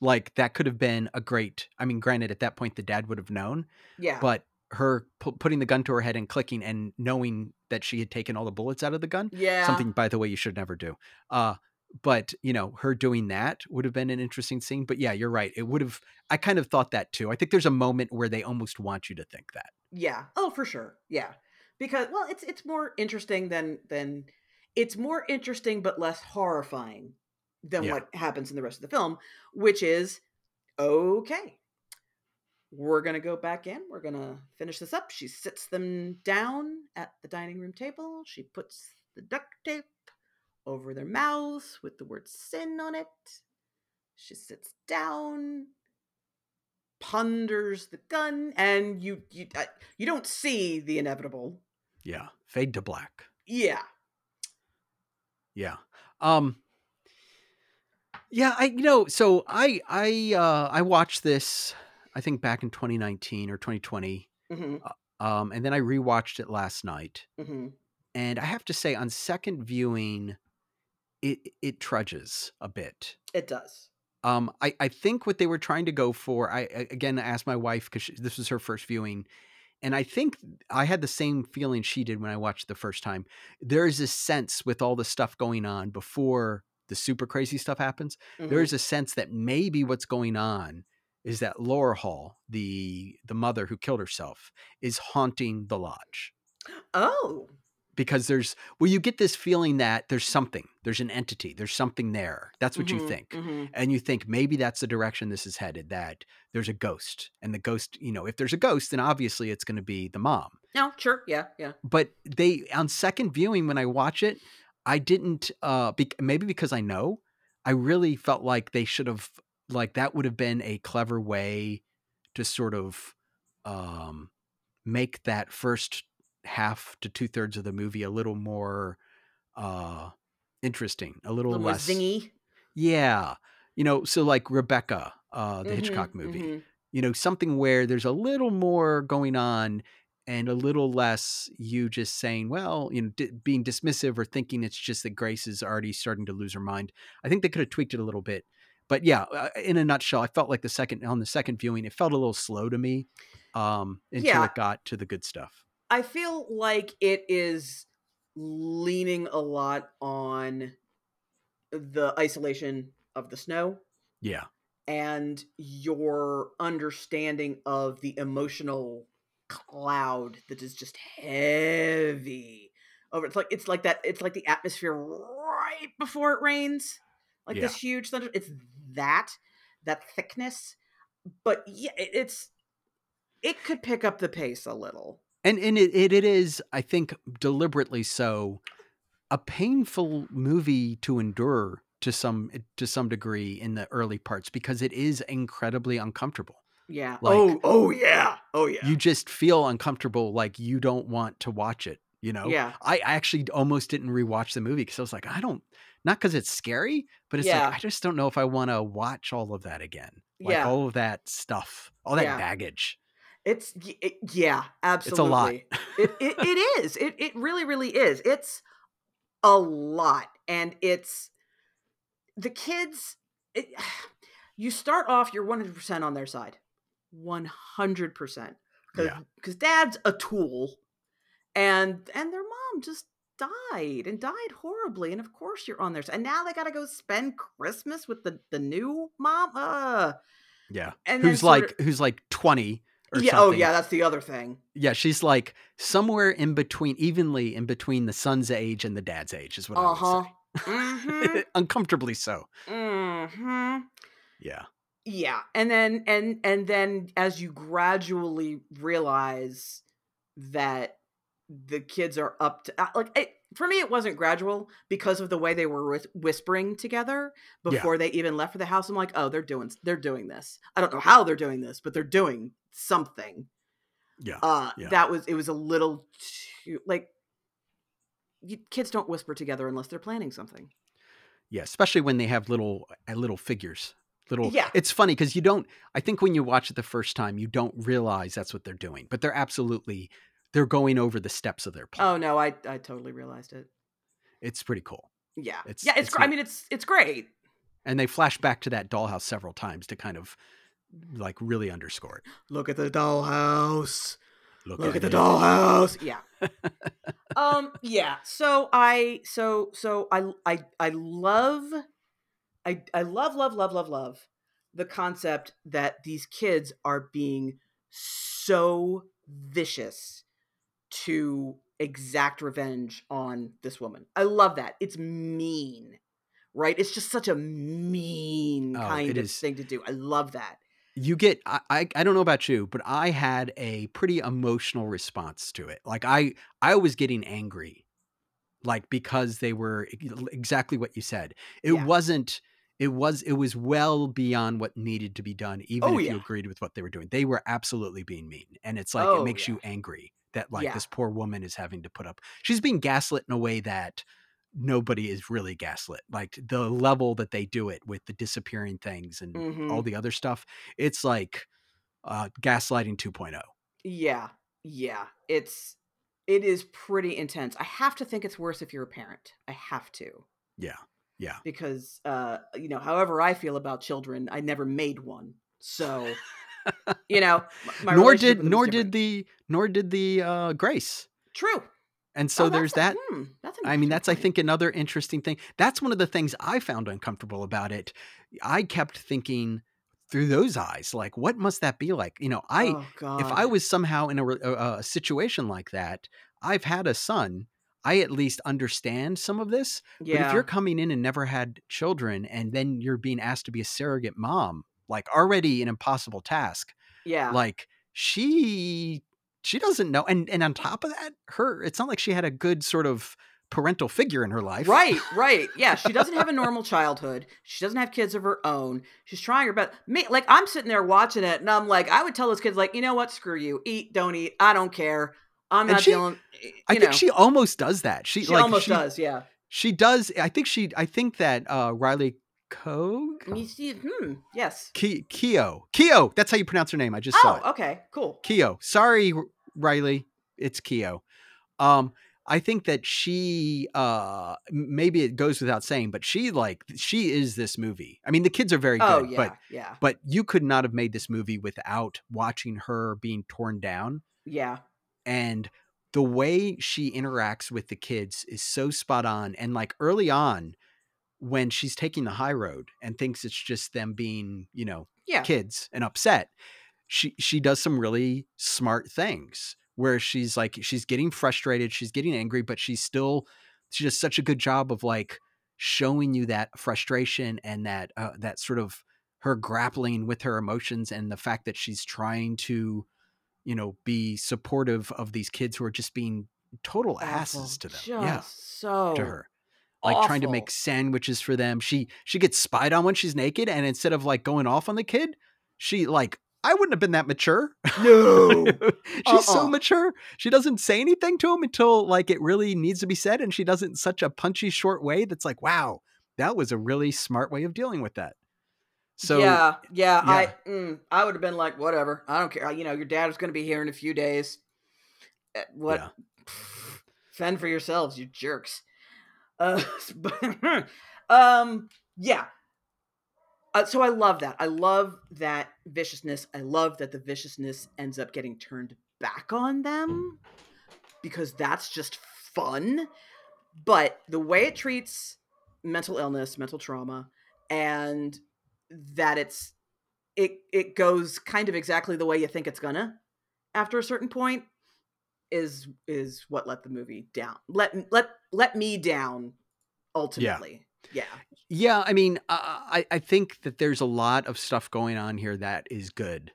like that could have been a great. I mean, granted, at that point the dad would have known, yeah but her pu- putting the gun to her head and clicking and knowing that she had taken all the bullets out of the gun yeah something by the way you should never do uh but you know her doing that would have been an interesting scene but yeah you're right it would have i kind of thought that too i think there's a moment where they almost want you to think that Yeah. Oh, for sure. Yeah. Because well, it's it's more interesting than than it's more interesting but less horrifying than Yeah. what happens in the rest of the film, which is okay. We're going to go back in. We're going to finish this up. She sits them down at the dining room table. She puts the duct tape over their mouths with the word sin on it. She sits down, ponders the gun, and you you uh, you don't see the inevitable. yeah fade to black Yeah, yeah. Um yeah i you know so i i uh i watched this i think back in 2019 or 2020 hmm um and then i rewatched it last night. Hmm and i have to say on second viewing it it trudges a bit. It does. um i i think what they were trying to go for i again I asked my wife because this was her first viewing and I think I had the same feeling she did when I watched the first time. There is a sense with all the stuff going on before the super crazy stuff happens. Mhm. There is a sense that maybe what's going on is that Laura Hall, the the mother who killed herself, is haunting the lodge oh, because there's well you get this feeling that there's something there's an entity there's something there. That's what you Mhm, think. mhm. and you think maybe that's the direction this is headed that there's a ghost. And the ghost you know if there's a ghost then obviously it's going to be the mom. No, sure, yeah, yeah. but they on second viewing when i watch it i didn't uh bec maybe because i know i really felt like they should have like that would have been a clever way to sort of um make that first half to two thirds of the movie a little more uh interesting a A little, little more less zingy. yeah you know so like rebecca uh the Mhm, hitchcock movie mhm. you know something where there's a little more going on and a little less you just saying well you know di- being dismissive or thinking it's just that grace is already starting to lose her mind i think they could have tweaked it a little bit but yeah uh, in a nutshell i felt like the second on the second viewing it felt a little slow to me um until Yeah. it got to the good stuff I feel like it is leaning a lot on the isolation of the snow yeah and your understanding of the emotional cloud that is just heavy over it's like it's like that it's like the atmosphere right before it rains like Yeah. this huge thunder it's that that thickness but yeah it- it's it could pick up the pace a little and and it, it, it is i think deliberately so a painful movie to endure to some to some degree in the early parts because it is incredibly uncomfortable. Yeah. Like- oh oh yeah. Oh yeah. you just feel uncomfortable like you don't want to watch it you know? Yeah. I I actually almost didn't rewatch the movie because i was like i don't not because it's scary but it's Yeah. like i just don't know if i want to watch all of that again. Like Yeah. all of that stuff all that Yeah. baggage It's it, yeah, absolutely. It's a lot. it, it it is. It it really really is. It's a lot, and it's the kids. It, you start off, you're one hundred percent on their side, one hundred percent, Yeah. because dad's a tool, and and their mom just died and died horribly, and of course you're on their side. And now they got to go spend Christmas with the the new mom. Uh, yeah and who's like who's like 20 or yeah. something Oh yeah, that's the other thing. yeah she's like somewhere in between evenly in between the son's age and the dad's age is what Uh i would mm-hmm. uncomfortably so Mm-hmm. yeah Yeah, and then and and then as you gradually realize that the kids are up to like it, for me, it wasn't gradual because of the way they were whispering together Yeah. before they even left for the house. I'm like, oh, they're doing they're doing this. I don't know how they're doing this, but they're doing something. yeah Uh, Yeah. that was it was a little too like. You, kids don't whisper together unless they're planning something. Yeah, especially when they have little uh, little figures. Little Yeah. It's funny because you don't I think when you watch it the first time you don't realize that's what they're doing. But they're absolutely they're going over the steps of their plan. Oh no, I I totally realized it. It's pretty cool. Yeah, It's- yeah, it's. it's gr- I mean, it's it's great. And they flash back to that dollhouse several times to kind of like really underscore it. Look at the dollhouse. Look, Look at the dollhouse. Yeah. um. Yeah. So I. So so I I I love. I I love love love love love the concept that these kids are being so vicious to exact revenge on this woman. I love that. It's mean. Right? It's just such a mean Oh, kind of is. thing to do. I love that. you get I, I i don't know about you but i had a pretty emotional response to it like i i was getting angry like because they were exactly what you said it Yeah. wasn't it was it was well beyond what needed to be done even Oh, if you agreed with what they were doing they were absolutely being mean and it's like Oh, it makes yeah. you angry that like Yeah. this poor woman is having to put up she's being gaslit in a way that nobody is really gaslit like the level that they do it with the disappearing things and all Mhm. the other stuff it's like uh gaslighting oh. 2.0 Yeah, yeah. It's it is pretty intense. I have to think it's worse if you're a parent. I have to yeah yeah because uh you know, however I feel about children, I never made one. So you know, my nor did with him was nor did the nor did the uh, Grace. True. And so Oh, there's that's that. hmm, I mean, that's I think another interesting thing. That's one of the things I found uncomfortable about it. I kept thinking through those eyes, like, what must that be like? You know, I oh if I was somehow in a, a, a situation like that, I've had a son. I at least understand some of this. yeah, But if you're coming in and never had children, and then you're being asked to be a surrogate mom, like already an impossible task. yeah, Like she she doesn't know, and and on top of that, her it's not like she had a good sort of parental figure in her life. right, right. Yeah, she doesn't have a normal childhood. She doesn't have kids of her own. She's trying her best. Me, like I'm sitting there watching it, and I'm like, I would tell those kids, like, you know what? Screw you. Eat, don't eat. I don't care. I'm And not she- dealing. I know, think she almost does that. She, she like almost she, does. Yeah. She does. I think she. I think that uh, Riley Kogue, And you see, hmm. Yes. Ki- Keo, Keo. That's how you pronounce her name. I just saw it. Oh, okay. Cool. Keo. Sorry, Riley. It's Keo. Um, I think that she uh maybe it goes without saying, but she like she is this movie. I mean, the kids are very good, Oh yeah, but yeah, but you could not have made this movie without watching her being torn down yeah. and the way she interacts with the kids is so spot on and like early on when she's taking the high road and thinks it's just them being, you know, Yeah. kids and upset she she does some really smart things where she's like she's getting frustrated she's getting angry but she's still she does such a good job of like showing you that frustration and that uh, that sort of her grappling with her emotions and the fact that she's trying to you know be supportive of these kids who are just being total asses Awful. to them Just yeah so to her like trying to make sandwiches for them. She she gets spied on when she's naked, and instead of like going off on the kid, she like I wouldn't have been that mature. No. she's so Uh-uh. mature. She doesn't say anything to him until like it really needs to be said, and she does it in such a punchy, short way that's like, wow, that was a really smart way of dealing with that. So yeah, yeah, yeah. I mm, I would have been like, whatever. I don't care. You know, your dad is going to be here in a few days. Eh, What? Yeah. Fend for yourselves, you jerks. Uh, um, yeah. Uh, so I love that. I love that viciousness. I love that the viciousness ends up getting turned back on them because that's just fun. But the way it treats mental illness, mental trauma, and that it's it it goes kind of exactly the way you think it's gonna after a certain point is is what let the movie down. Let let let me down ultimately. Yeah. Yeah, yeah I mean, I I think that there's a lot of stuff going on here that is good.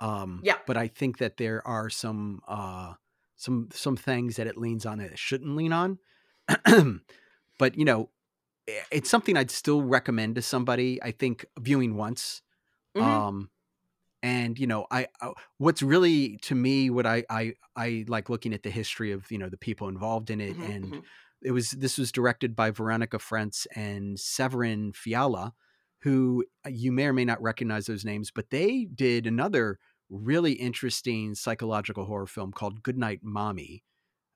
Um, Yeah. but I think that there are some uh, some some things that it leans on that it shouldn't lean on. but you know, it's something I'd still recommend to somebody. I think viewing once. Mhm. Um, and you know, I, I what's really to me what I I I like looking at the history of you know the people involved in it Mhm, and mhm. it was this was directed by Veronika Franz and Severin Fiala, who uh, you may or may not recognize those names, but they did another really interesting psychological horror film called Goodnight Mommy.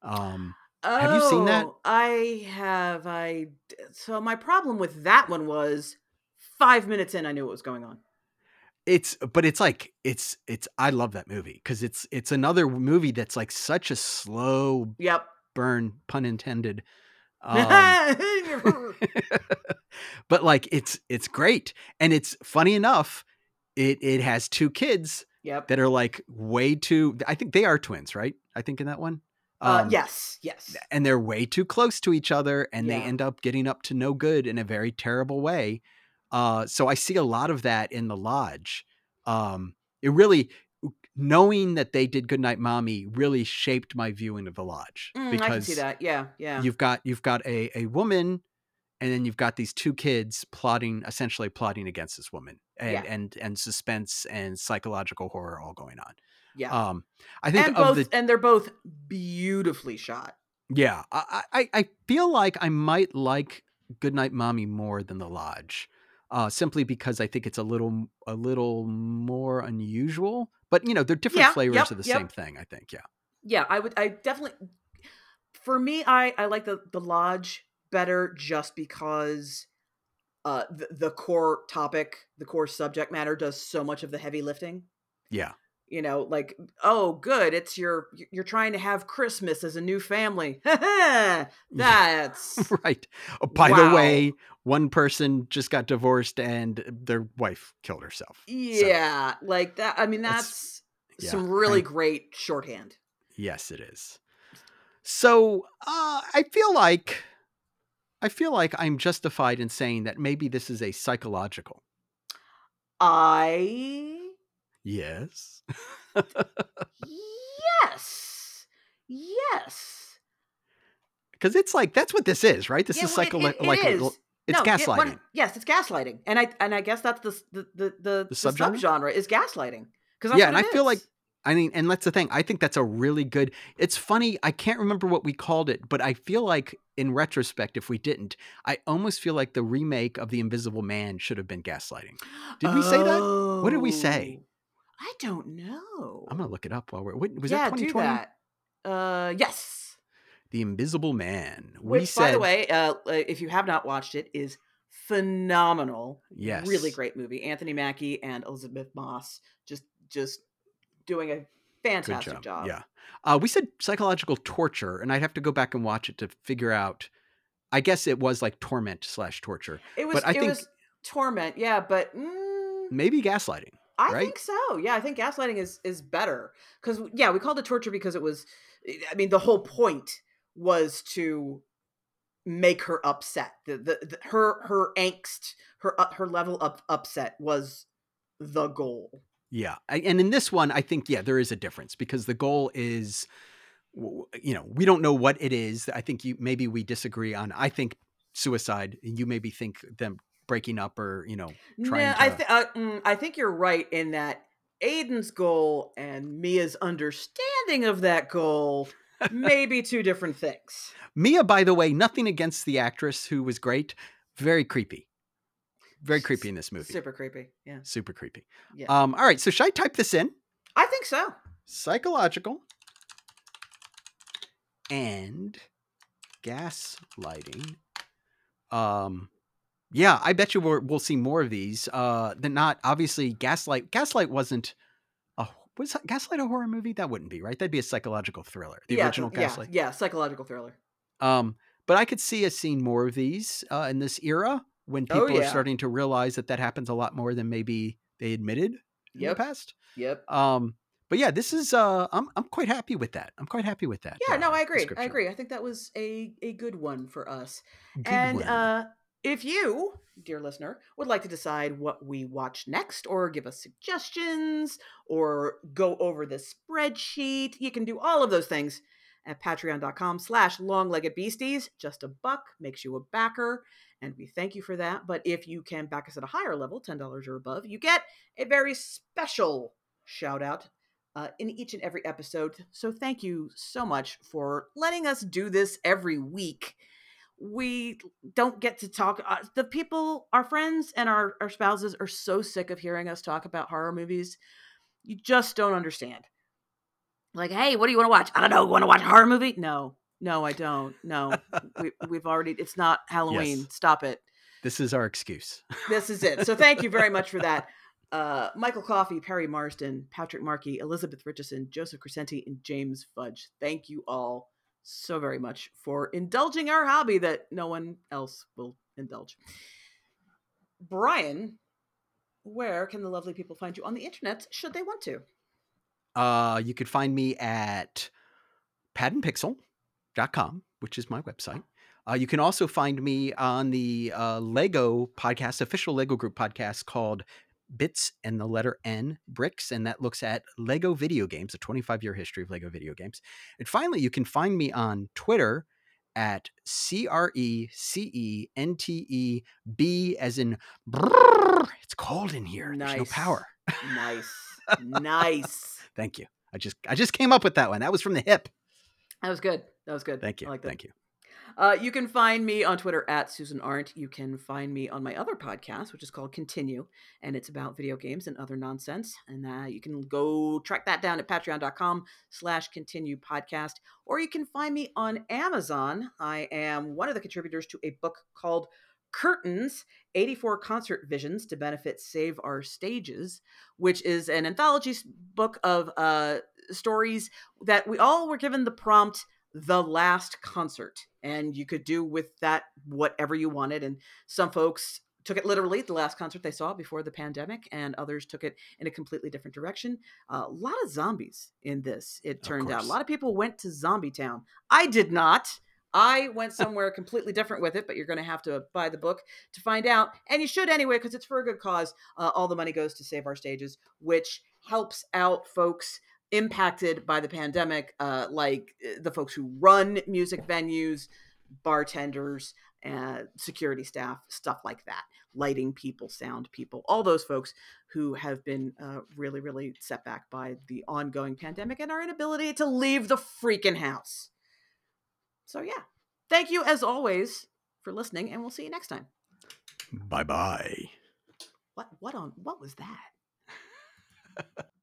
Um, Have you seen that? Oh, I have. i so my problem with that one was five minutes in, I knew what was going on. It's but it's like it's it's I love that movie because it's it's another movie that's like such a slow Yep. burn, pun intended. Um, but like it's it's great and it's funny enough it it has two kids yep. that are like way too i think they are twins right i think in that one uh, Um, yes. Yes. and they're way too close to each other and they end up getting up to no good in a very terrible way uh so i see a lot of that in the lodge um it really knowing that they did goodnight mommy really shaped my viewing of the lodge Mm, because I can see that. Yeah. Yeah. you've got you've got a a woman and then you've got these two kids plotting essentially plotting against this woman and Yeah. and and suspense and psychological horror all going on yeah. um i think and both, the and they're both beautifully shot. yeah I, I i feel like i might like goodnight mommy more than the lodge uh simply because i think it's a little a little more unusual but you know they're different Yeah, flavors yep, of the yep. same thing i think yeah Yeah, I would. I definitely. For me, I I like the the lodge better just because, uh, the, the core topic, the core subject matter does so much of the heavy lifting. Yeah. You know, like, oh, good, it's your you're trying to have Christmas as a new family. That's right. Oh, by the way, one person just got divorced and their wife killed herself. So, yeah, like that. I mean, That's- that's yeah, some really I- great shorthand. yes, it is. So uh, I feel like I feel like I'm justified in saying that maybe this is a psychological. I Yes. yes, yes. Because it's like that's what this is, right? This Yeah, is well, it- psycho it- it like is. it's No, gaslighting. one- yes, it's gaslighting, and I and I guess that's the the the the, the subgenre? subgenre is gaslighting because Yeah, and I feel like- I mean, and that's the thing. I think that's a really good. It's funny. I can't remember what we called it, but I feel like in retrospect, if we didn't, I almost feel like the remake of The Invisible Man should have been gaslighting. Did we say that? What did we say? Oh. I don't know. I'm gonna look it up while we're. Wait, was yeah, that do that. Uh, yes. The Invisible Man. we Which, said. by the way, uh, uh, if you have not watched it, is phenomenal. Yes. really great movie. Anthony Mackie and Elisabeth Moss just just doing a fantastic job. job. Yeah. Uh, we said psychological torture, and I'd have to go back and watch it to figure out. I guess it was like torment slash torture. It was But I it think- was torment, yeah, but mm, Maybe gaslighting. I right? think so. Yeah, I think gaslighting is is better because yeah, we called it torture because it was. I mean, the whole point was to make her upset. The, the, the her her angst, her uh, her level of upset was the goal. Yeah. I- And in this one, I think, yeah, there is a difference because the goal is, you know, we don't know what it is. I think you maybe we disagree on, I think suicide, and you maybe think them breaking up or, you know, trying I to- th- uh, mm, I think you're right in that Aiden's goal and Mia's understanding of that goal may be two different things. Mia, by the way, nothing against the actress who was great. Very creepy. Very creepy in this movie. Super, Super creepy. Yeah. Super creepy. Yeah. Um, all right. So should I type this in? I think so. Psychological and gaslighting. Um, yeah, I bet you we'll, we'll see more of these. Uh, than not obviously Gaslight. Gaslight wasn't a was Gaslight a horror movie? That wouldn't be right. That'd be a psychological thriller. The yeah, original th- yeah, Gaslight. Yeah, psychological thriller. Um, but I could see us seeing more of these uh, in this era when Oh, people are starting to realize that that happens a lot more than maybe they admitted in Yep. the past. Yep. Um, but yeah, this is uh, I'm I'm quite happy with that. I'm quite happy with that. Yeah, uh, no, I agree. I agree. I think that was a a good one for us. Good and one. uh if you, dear listener, would like to decide what we watch next or give us suggestions or go over the spreadsheet, you can do all of those things at patreon.com slash long-legged. Just a buck makes you a backer, and we thank you for that. But if you can back us at a higher level, $10 or above, you get a very special shout out uh, in each and every episode. So thank you so much for letting us do this every week. We don't get to talk. Uh, the people, our friends and our, our spouses are so sick of hearing us talk about horror movies. You just don't understand. Like, hey, what do you want to watch? I don't know. Want to watch a horror movie? No, no, I don't. No, we, we've already. It's not Halloween. Yes. Stop it this is our excuse. this is it. So thank you very much for that. Uh, Michael Coffey, Perry Marsden, Patrick Markey, Elizabeth Richardson, Joseph Crescenti, and James Fudge. Thank you all so very much for indulging our hobby that no one else will indulge. Brian, where can the lovely people find you on the internet should they want to? Uh, you could find me at padandpixel.com, which is my website. Uh, you can also find me on the uh, Lego podcast, official Lego group podcast called Bits and the letter N Bricks, and that looks at Lego video games, a 25 year history of Lego video games. And finally, you can find me on Twitter at C R E C E N T E B as in brrr. It's cold in here. There's no power. Nice. nice. Thank you. I just I just came up with that one. That was from the hip. That was good. That was good. Thank you. I like that. Thank you. Uh, you can find me on Twitter at Susan Arendt. You can find me on my other podcast, which is called Continue, and it's about video games and other nonsense. And uh, you can go track that down at patreon.com slash continue podcast, or you can find me on Amazon. I am one of the contributors to a book called Curtains 84 Concert Visions to benefit Save Our Stages, which is an anthology book of uh, stories that we all were given the prompt the last concert and you could do with that whatever you wanted and some folks took it literally the last concert they saw before the pandemic and others took it in a completely different direction uh, a lot of zombies in this it turned out a lot of people went to zombie town i did not I went somewhere completely different with it, but you're going to have to buy the book to find out. And you should anyway, because it's for a good cause. Uh, all the money goes to Save Our Stages, which helps out folks impacted by the pandemic, uh, like uh, the folks who run music venues, bartenders, uh, security staff, stuff like that, lighting people, sound people, all those folks who have been uh, really, really set back by the ongoing pandemic and our inability to leave the freaking house. So yeah, thank you as always for listening, and we'll see you next time. Bye bye. What what on what was that?